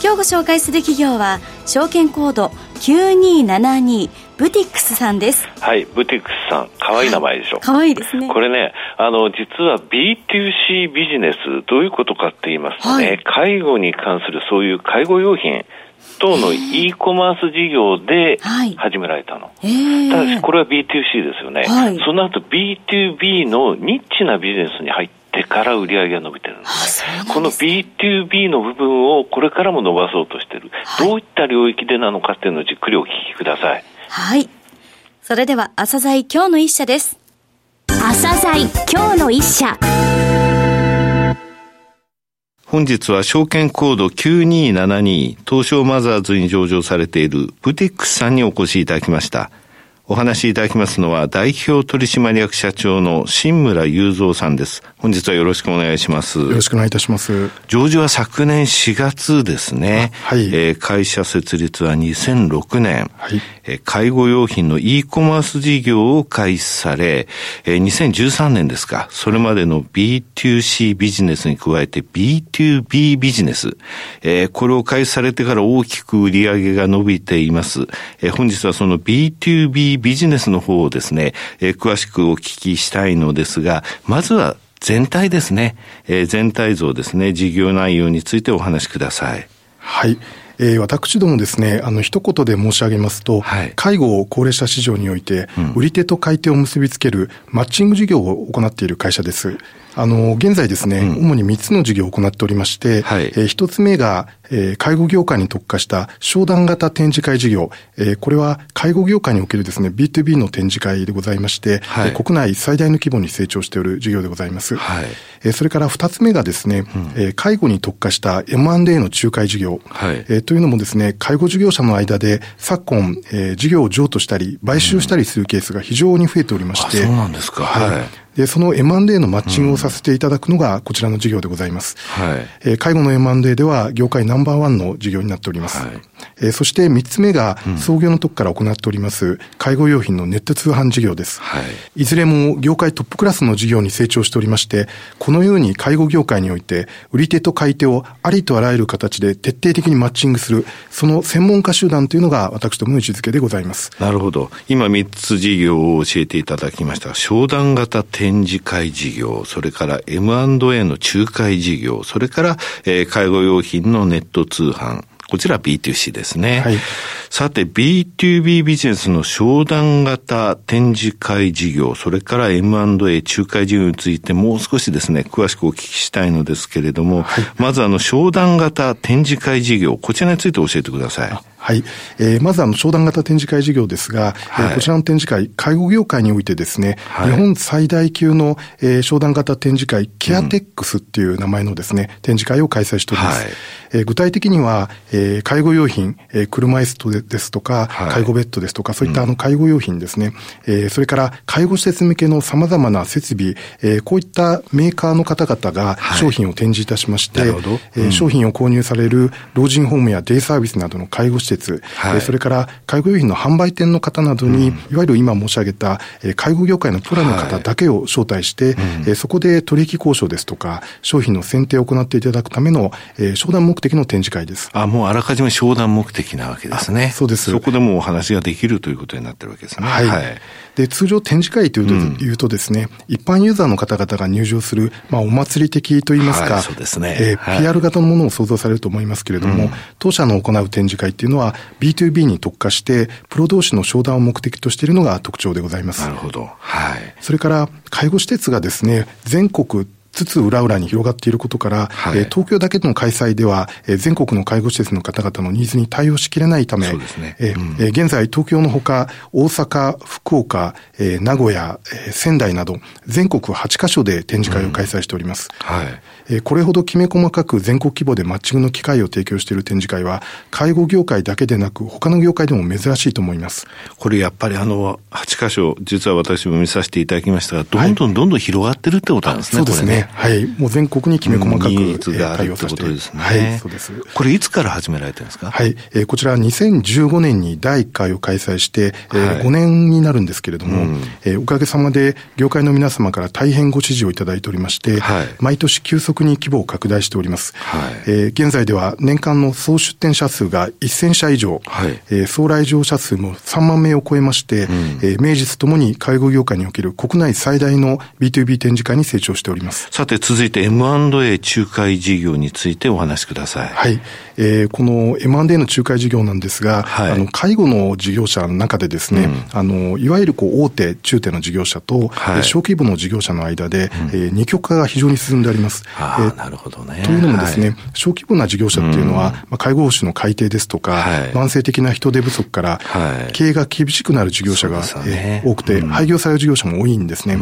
今日ご紹介する企業は証券コード9272ブティックスさんです。はいブティックスさん。可愛い名前でしょ。可愛いですね。これねあの実は B2C ビジネスどういうことかって言いますとね、はい、介護に関するそういう介護用品等の e コマース事業で始められたの。はい、ただし、これは B2C ですよね。はい、その後 B2B のニッチなビジネスに入ってから売り上げが伸びてるんですね。この B2B の部分をこれからも伸ばそうとしてる。はい、どういった領域でなのかっていうのをじっくりお聞きください。はい。それでは、朝鮮今日の一社です。朝鮮今日の一社。本日は証券コード9272東証マザーズに上場されているブティックスさんにお越しいただきました。お話しいただきますのは代表取締役社長の新村雄三さんです。本日はよろしくお願いします。よろしくお願いいたします。上場は昨年4月ですね。はい。えー、会社設立は2006年。はい。えー、介護用品の e コマース事業を開始され、えー、2013年ですか、それまでの B2C ビジネスに加えて B2B ビジネス、えー、これを開始されてから大きく売り上げが伸びています。えー、本日はその B2B ビジネスの方をですね、えー、詳しくお聞きしたいのですが、まずは全体ですね、えー、全体像ですね、事業内容についてお話しください。はい。えー、私どもですね、あの、一言で申し上げますと、はい、介護高齢者市場において、売り手と買い手を結びつけるマッチング事業を行っている会社です。あの、現在ですね、うん、主に3つの事業を行っておりまして、はい、えー、1つ目が、えー、介護業界に特化した商談型展示会事業、えー、これは介護業界におけるですね、B2B の展示会でございまして、はい、国内最大の規模に成長している事業でございます。はい、えー、それから2つ目がですね、うん、えー、介護に特化した M&A の仲介事業、はい、えー、というのもですね、介護事業者の間で昨今、えー、事業を譲渡したり、買収したりするケースが非常に増えておりまして、うん、そうなんですか。はいで、その M&A のマッチングをさせていただくのがこちらの事業でございます。はい。えー、介護の M&A では業界ナンバーワンの事業になっております。はい。えー、そして三つ目が創業のとこから行っております、介護用品のネット通販事業です。はい。いずれも業界トップクラスの事業に成長しておりまして、このように介護業界において、売り手と買い手をありとあらゆる形で徹底的にマッチングする、その専門家集団というのが私どもの位置づけでございます。なるほど。今三つ事業を教えていただきました。商談型展示会事業事業、それから M&A の仲介事業、それから、えー、介護用品のネット通販、こちら B2C ですね。はい、さて B2B ビジネスの商談型展示会事業、それから M&A 仲介事業についてもう少しですね、詳しくお聞きしたいのですけれども、はい、まずあの商談型展示会事業、こちらについて教えてください。はい。えー、まずあの、商談型展示会事業ですが、はい、えー、こちらの展示会、介護業界においてですね、はい、日本最大級の、えー、商談型展示会、ケアテックスっていう名前のですね、うん、展示会を開催しております。はい、えー、具体的には、えー、介護用品、えー、車椅子ですとか、はい、介護ベッドですとか、そういったあの、介護用品ですね、うん、えー、それから介護施設向けの様々な設備、えー、こういったメーカーの方々が商品を展示いたしまして、はい、えー、商品を購入される老人ホームやデイサービスなどの介護施設、はい、それから介護用品の販売店の方などに、うん、いわゆる今申し上げた、え介護業界のプロの方だけを招待して、はい、えそこで取引交渉ですとか、商品の選定を行っていただくための、え商談目的の展示会です。あ、もうあらかじめ商談目的なわけですね。そうです。そこでもお話ができるということになってるわけですね。はい。はいで、通常展示会というと,、いうとですね、一般ユーザーの方々が入場する、まあ、お祭り的といいますか、はい、そうですね。えー、PR 型のものを想像されると思いますけれども、うん、当社の行う展示会っていうのは、B2B に特化して、プロ同士の商談を目的としているのが特徴でございます。なるほど。はい。それから、介護施設がですね、全国つつ裏裏に広がっていることから、はい、えー、東京だけでの開催では、えー、全国の介護施設の方々のニーズに対応しきれないため、そうですね。えー、うん、えー、現在東京のほか、大阪、福岡、えー、名古屋、えー、仙台など、全国8カ所で展示会を開催しております。うん、はいえこれほどきめ細かく全国規模でマッチングの機会を提供している展示会は、介護業界だけでなく、他の業界でも珍しいと思います。これやっぱりあの、8箇所、実は私も見させていただきましたが、どんどんどんどん広がってるってことなんですね、はい、そうですね、ね、はい。もう全国にきめ細かく、ニーズがあるってことですね。はい、そうです。これいつから始められてるんですか？はい。えー、こちら2015年に第1回を開催して、えー、5年になるんですけれども、うん、えー、おかげさまで業界の皆様から大変ご支持をいただいておりまして、はい、毎年急速に規模を拡大しております。はい、えー、現在では年間の総出展者数が1000社以上、はい、えー、総来場者数も3万名を超えまして、うん、えー、名実ともに介護業界における国内最大の B2B 展示会に成長しております。さて続いて M&A 仲介事業についてお話しください。はい。えー、この M&A の仲介事業なんですが、はい、あの介護の事業者の中でですね、うん、あのいわゆるこう大手、中手の事業者と、はい、小規模の事業者の間で、うん、えー、二極化が非常に進んであります。あえー、なるほどね。というのもですね、はい、小規模な事業者っていうのは、うん、まあ、介護報酬の改定ですとか、はい、慢性的な人手不足から、経営が厳しくなる事業者が、ね、えー、多くて、廃業される事業者も多いんですね。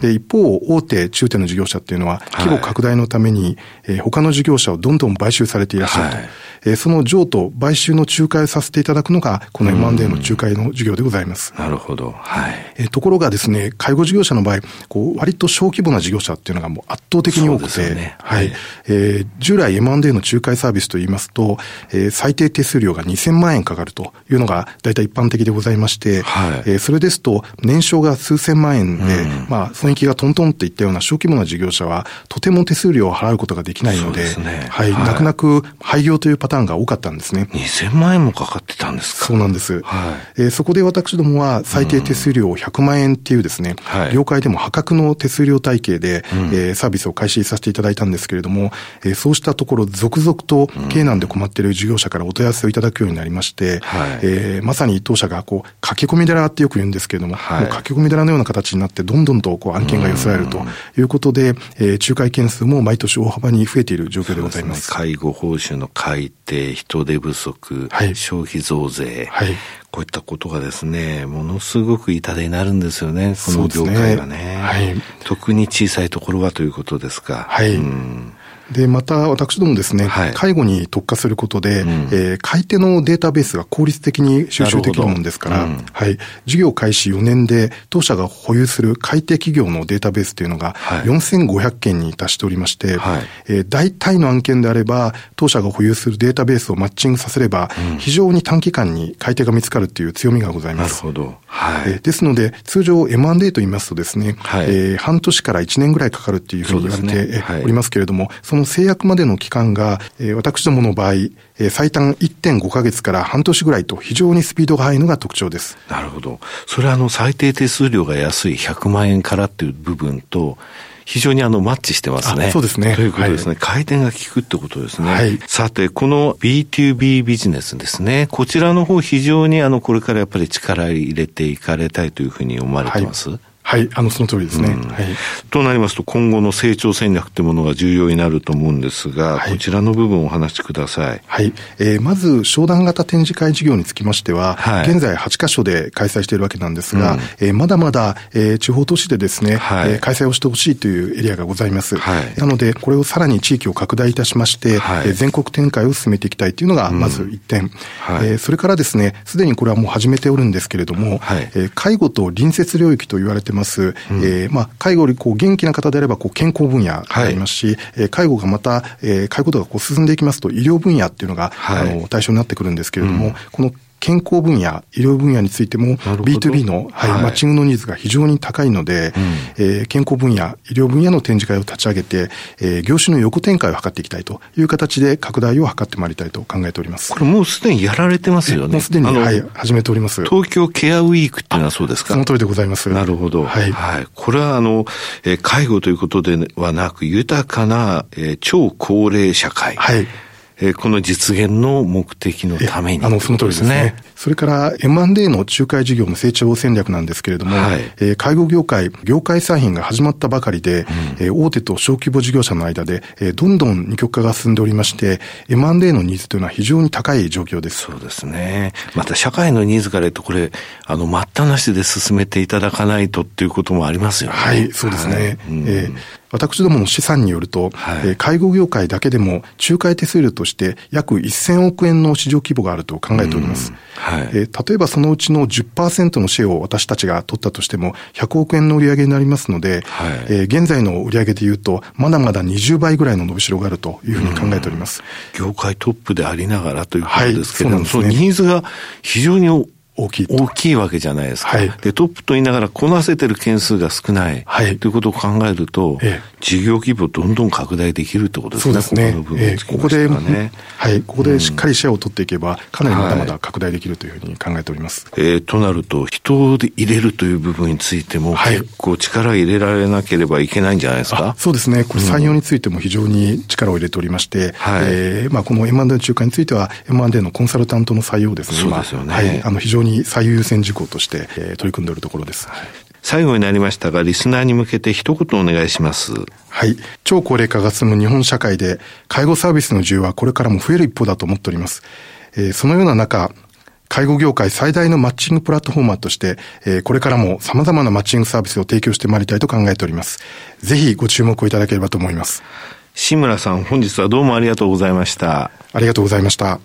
で一方、大手、中手の事業者っていうのは、規模拡大のために、えー、他の事業者をどんどん買収されていらっしゃると。えー、その譲渡、買収の仲介をさせていただくのが、この M&A の仲介の事業でございます。なるほど。はい。えー、ところがですね、介護事業者の場合、こう、割と小規模な事業者っていうのがもう圧倒的に多くて、ね、はい。えー、従来 M&A の仲介サービスといいますと、えー、最低手数料が2000万円かかるというのが大体一般的でございまして、はい。えー、それですと、年商が数千万円で、うん、まあ、損益がトントンっていったような小規模な事業者は、とても手数料を払うことができないので、でね、はい、はい、泣く泣く廃業というパターンが多かったんですね。2000万円もかかってたんですか？そうなんです。はい、えー、そこで私どもは最低手数料100万円っていうですね、うん、業界でも破格の手数料体系で、うん、えー、サービスを開始させていただいたんですけれども、えー、そうしたところ続々と経営難で困っている事業者からお問い合わせをいただくようになりまして、はい、えー、まさに当社がこう、駆け込み寺ってよく言うんですけれども、はい、もう駆け込み寺のような形になってどんどんとこう案件が寄せられるということで、えー、仲介件数も毎年大幅に増えている状況でございます。すね、介護報酬の改定、人手不足、はい、消費増税、はい、こういったことがですね、ものすごく痛手になるんですよね、この業界はね。ねはい、特に小さいところはということですか。はい。うんで、また私どもですね、はい、介護に特化することで、うん、えー、買い手のデータベースが効率的に収集できるものですから、うん、はい、事業開始4年で当社が保有する買い手企業のデータベースというのが4500件に達しておりまして、はい、えー、大体の案件であれば、当社が保有するデータベースをマッチングさせれば、うん、非常に短期間に買い手が見つかるという強みがございます。なるほど。はい。えー、ですので、通常 M&A と言いますとですね、はい、えー、半年から1年ぐらいかかるっていうふうに言われておりますけれども、その制約までの期間が、えー、私どもの場合、えー、最短1.5ヶ月から半年ぐらいと非常にスピードが速いのが特徴です。なるほど。それはあの最低手数料が安い100万円からっていう部分と、非常にあのマッチしてますね。そうですね。ということですね。はい、回転が効くってことですね。はい、さて、この B2B ビジネスですね。こちらの方非常にあのこれからやっぱり力入れていかれたいというふうに思われてます、はいはい、あの、その通りですね。うん、はい。となりますと、今後の成長戦略ってものが重要になると思うんですが、はい、こちらの部分をお話しください。はい。えー、まず、商談型展示会事業につきましては、はい、現在8カ所で開催しているわけなんですが、うん、えー、まだまだ、えー、地方都市でですね、はい、えー、開催をしてほしいというエリアがございます。はい。なので、これをさらに地域を拡大いたしまして、はい、えー、全国展開を進めていきたいというのが、まず1点。うん、はい、えー、それからですね、すでにこれはもう始めておるんですけれども、はい、えー、介護と隣接領域と言われてます、うん、えーえー、まあ、介護よりこう元気な方であればこう健康分野がありますし、はい、介護がまた、えー、介護度がこう進んでいきますと医療分野っていうのが、はい、あの対象になってくるんですけれども、うん、この健康分野、医療分野についても B2B の、はい、はい、マッチングのニーズが非常に高いので、うん、えー、健康分野、医療分野の展示会を立ち上げて、えー、業種の横展開を図っていきたいという形で拡大を図ってまいりたいと考えております。これもうすでにやられてますよね。もうすでに、はい、始めております。東京ケアウィークっていうのはそうですか？その通りでございます。なるほど。はい。はい。これはあの、えー、介護ということではなく、豊かな、えー、超高齢社会。はい。えー、この実現の目的のために、あの、その通りですね。それから M&A の仲介事業の成長戦略なんですけれども、はい、えー、介護業界、業界再編が始まったばかりで、うん、えー、大手と小規模事業者の間で、えー、どんどん二極化が進んでおりまして、M&A のニーズというのは非常に高い状況です。そうですね。また社会のニーズから言うと、これ、あの、待ったなしで進めていただかないとっていうこともありますよね。はい、そうですね。はい、うん、えー私どもの試算によると、はい、介護業界だけでも仲介手数料として約1000億円の市場規模があると考えております。はい、え例えばそのうちの10%のシェアを私たちが取ったとしても100億円の売上になりますので、はい、えー、現在の売上で言うとまだまだ20倍ぐらいの伸びしろがあるというふうに考えております。業界トップでありながらということですけれども、はい、そ、ね、のニーズが非常に大きい。大きいわけじゃないですか。はい、で、トップと言いながらこなせてる件数が少ない。はい。ということを考えると、ええ、事業規模をどんどん拡大できるってことですね。そうですね。こええ、ここで、はい。ここでしっかりシェアを取っていけば、かなりまだまだ拡大できるというふうに考えております。はい、えー、となると、人で入れるという部分についても、はい、結構力入れられなければいけないんじゃないですか？そうですね。これ採用についても非常に力を入れておりまして、はい。えー、まあこの M&A 仲介については、M&A のコンサルタントの採用ですね。そうですよね。はい。あの、非常に最優先事項として、えー、取り組んでいるところです。最後になりましたが、リスナーに向けて一言お願いします。はい。超高齢化が進む日本社会で、介護サービスの需要はこれからも増える一方だと思っております。えー、そのような中、介護業界最大のマッチングプラットフォーマーとして、えー、これからも様々なマッチングサービスを提供してまいりたいと考えております。ぜひご注目をいただければと思います。志村さん、本日はどうもありがとうございました。ありがとうございました。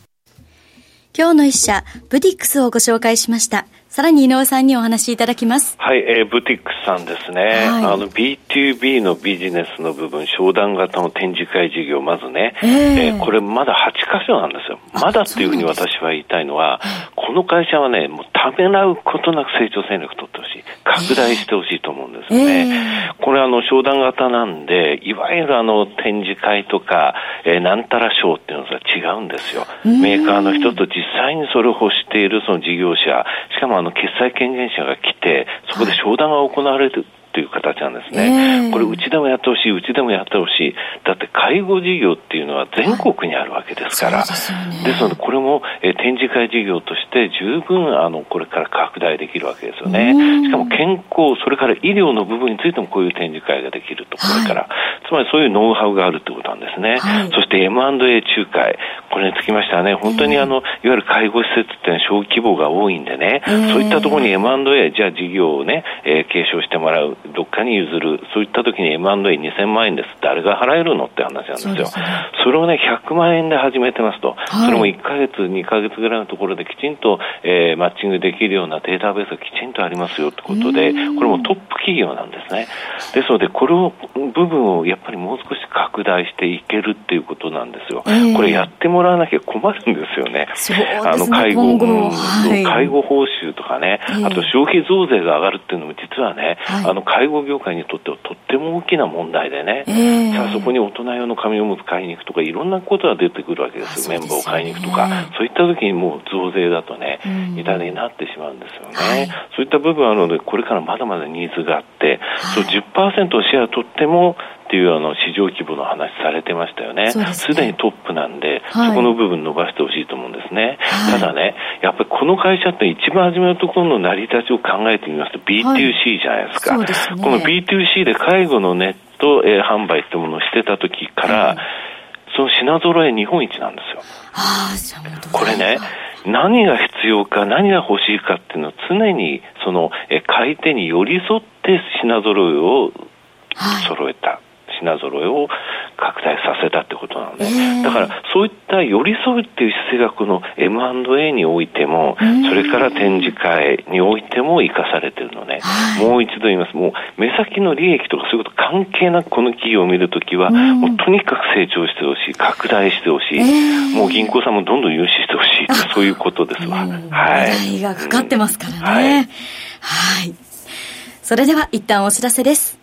今日の一社、ブティックスをご紹介しました。さらに井上さんにお話しいただきます。はい、えー、ブティックスさんですね。はい、あの、B2B のビジネスの部分、商談型の展示会事業、まずね、えー、えー、これまだ8箇所なんですよ。まだっていうふうに私は言いたいのは、この会社はね、もうためらうことなく成長戦略取ってほしい。拡大してほしいと思うんですよね。えー、これあの、商談型なんで、いわゆるあの、展示会とか、えー、なんたらショーっていうのは違うんですよ。メーカーの人と実際にそれを欲しているその事業者、しかもの決裁権限者が来て、そこで商談が行われるという形なんですね。これ、うちでもやってほしい、うちでもやってほしい。だって介護事業っていうのは全国にあるわけですから。はい、ですね、ので、これも、え展示会事業として十分、あの、これから拡大できるわけですよね。しかも健康、それから医療の部分についてもこういう展示会ができると、これから。はい、つまりそういうノウハウがあるってことなんですね。はい、そして M&A 仲介。これにつきましてはね、本当にあの、いわゆる介護施設っていうのは小規模が多いんでね、そういったところに M&A、じゃあ事業をね、えー、継承してもらう。どっかに譲る、そういった時に M&A2000 万円です。誰が払えるのって話なんですよ。そ、ね,、れをね、100万円で始めてますと、はい、それも1ヶ月、2ヶ月ぐらいのところできちんと、えー、マッチングできるようなデータベースがきちんとありますよってことで、これもトップ企業なんですね。ですので、これを、部分をやっぱりもう少し拡大していけるっていうことなんですよ。えー、これやってもらわなきゃ困るんですよね。ねあの、介護、はい、介護報酬とかね、あと消費増税が上がるっていうのも実はね、はい、あの、介護業界にとってはとっても大きな問題でね、えー、さあそこに大人用の紙おむつ買いに行くとか、いろんなことが出てくるわけです。よ、綿棒を買いに行くとか、そういった時にもう増税だとね、痛手になってしまうんですよね、はい、そういった部分あるので、これからまだまだニーズがあって、はい、そう10%シェア取っても、っていうあの市場規模の話されてましたよね。すで、ね、にトップなんで、はい、そこの部分伸ばしてほしいと思うんですね。はい、ただね、やっぱりこの会社って一番初めのところの成り立ちを考えてみますと B2C じゃないですか。はいすね、この B2C で介護のネット、えー、販売ってものをしてた時から、その品揃え日本一なんですよ。これね、何が必要か、何が欲しいかっていうのを常にそのえ買い手に寄り添って品揃えを揃えた。はい品揃えを拡大させたってことなので、だからそういった寄り添うっていう姿勢がこの M&A においても、それから展示会においても生かされてるので、もう一度言います、もう目先の利益とかそういうこと関係なくこの企業を見るときは、もうとにかく成長してほしい、拡大してほしい、もう銀行さんもどんどん融資してほしい、そういうことですわ。はい。がかかってますからね。はい。はい。それでは一旦お知らせです。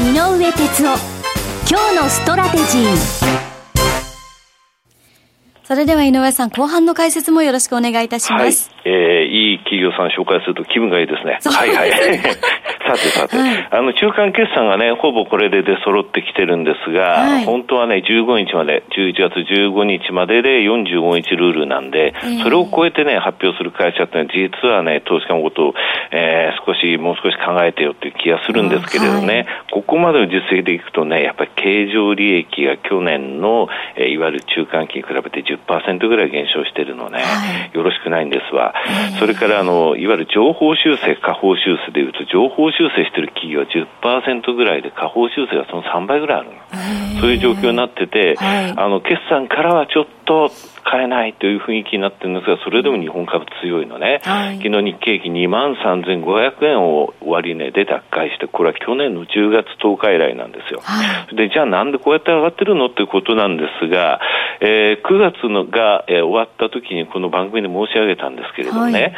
井上哲夫。今日のストラテジー。それでは井上さん、後半の解説もよろしくお願いいたします。はい、えー、いい企業さん紹介すると気分がいいですね。はいはい。さてさて、はい、あの、中間決算がね、ほぼこれで出揃ってきてるんですが、はい、本当はね、15日まで、11月15日までで45日ルールなんで、えー、それを超えてね、発表する会社って実はね、投資家のことを、えー、少し、もう少し考えてよっていう気がするんですけれどね、はい、ここまでの実績でいくとね、やっぱり経常利益が去年の、えー、いわゆる中間期に比べて10%ぐらい減少しているのね、はい、よろしくないんですわ。えー、それからあの、いわゆる情報修正、下方修正でいうと、情報修正している企業は10%ぐらいで、下方修正がその3倍ぐらいあるの。そういう状況になってて、はい、あの、決算からはちょっと買えないという雰囲気になってるんですが、それでも日本株強いのね。はい、昨日日経平均2万3500円を終値で脱会して、これは去年の10月10日以来なんですよ。はい、で、じゃあなんでこうやって上がってるのっていうことなんですが、えー、9月のが、えー、終わった時にこの番組で申し上げたんですけれどもね、はい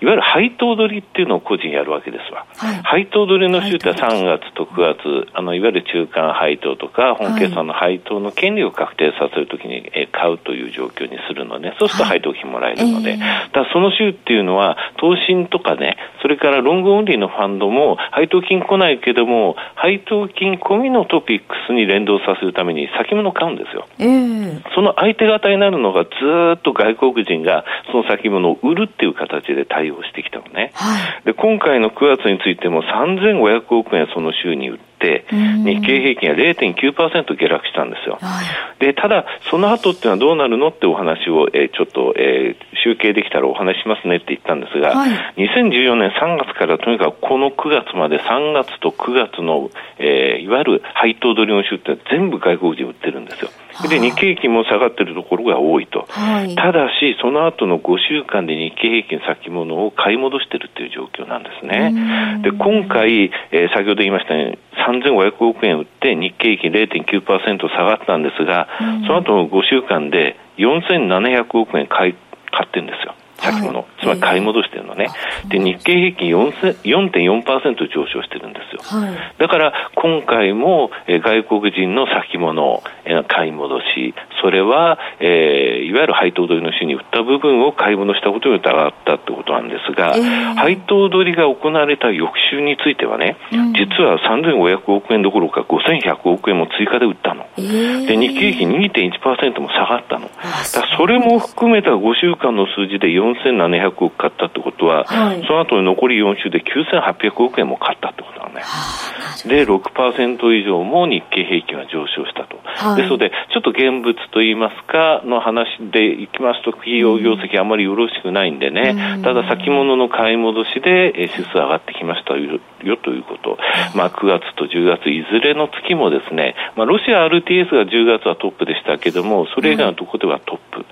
いわゆる配当取りっていうのを個人やるわけですわ。はい、配当取りの週って3月と9月、あの、いわゆる中間配当とか、本決算の配当の権利を確定させるときに買うという状況にするので、そうすると配当金もらえるので、はいえー、だその週っていうのは、投信とかね、それからロングオンリーのファンドも、配当金来ないけども、配当金込みのトピックスに連動させるために先物買うんですよ。えー、その相手方になるのがずっと外国人がその先物を売るっていう形で対応してきたのね。はい、で、今回の9月についても3500億円その週に売って、日経平均は0.9%下落したんですよ。はい、で、ただ、その後っていうのはどうなるのってお話を、えー、ちょっと、えー、集計できたらお話しますねって言ったんですが、はい、2014年3月からとにかくこの9月まで3月と9月の、えー、いわゆる配当取りの週って全部外国人売ってるんですよ。で、日経平均も下がってるところが多いと。はい、ただし、その後の5週間で日経平均先物を買い戻してるっていう状況なんですね。で、今回、えー、先ほど言いましたように、3500億円売って日経平均0.9%下がったんですが、その後の5週間で4700億円買い買ってるんですよ。先物、はい、つまり買い戻してるのね、えー、で日経平均4.4%上昇してるんですよ、はい、だから今回も、えー、外国人の先物、えー、買い戻し、それは、えー、いわゆる配当取りの週に売った部分を買い戻したことによって上がったってことなんですが、えー、配当取りが行われた翌週についてはね、うん、実は3500億円どころか5100億円も追加で売ったの。えー、で日経平均2.1%も下がったの。だそれも含めた5週間の数字で4 4700億買ったってことは、はい、その後残り4週で9800億円も買ったってことだね。で、6%以上も日経平均は上昇したと。はい、ですので、ちょっと現物といいますか、の話でいきますと、企業業績あまりよろしくないんでね、うん、ただ先物の買い戻しで指数上がってきましたよということ。まあ、9月と10月いずれの月もですね、まあ、ロシア RTS が10月はトップでしたけども、それ以外のところではトップ。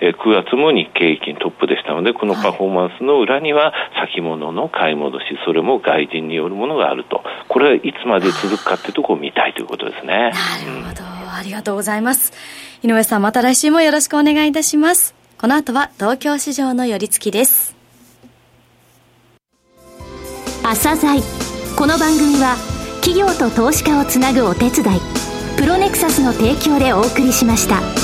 えー、9月も日経平均トップでしたので、このパフォーマンスの裏には先物の買い戻し、それも外人によるものがあると。これはいつまで続くかっていうところを見たいということですね。なるほど。ありがとうございます。井上さん、また来週もよろしくお願いいたします。この後は東京市場の寄り付きです。朝鮮この番組は企業と投資家をつなぐお手伝いプロネクサスの提供でお送りしました。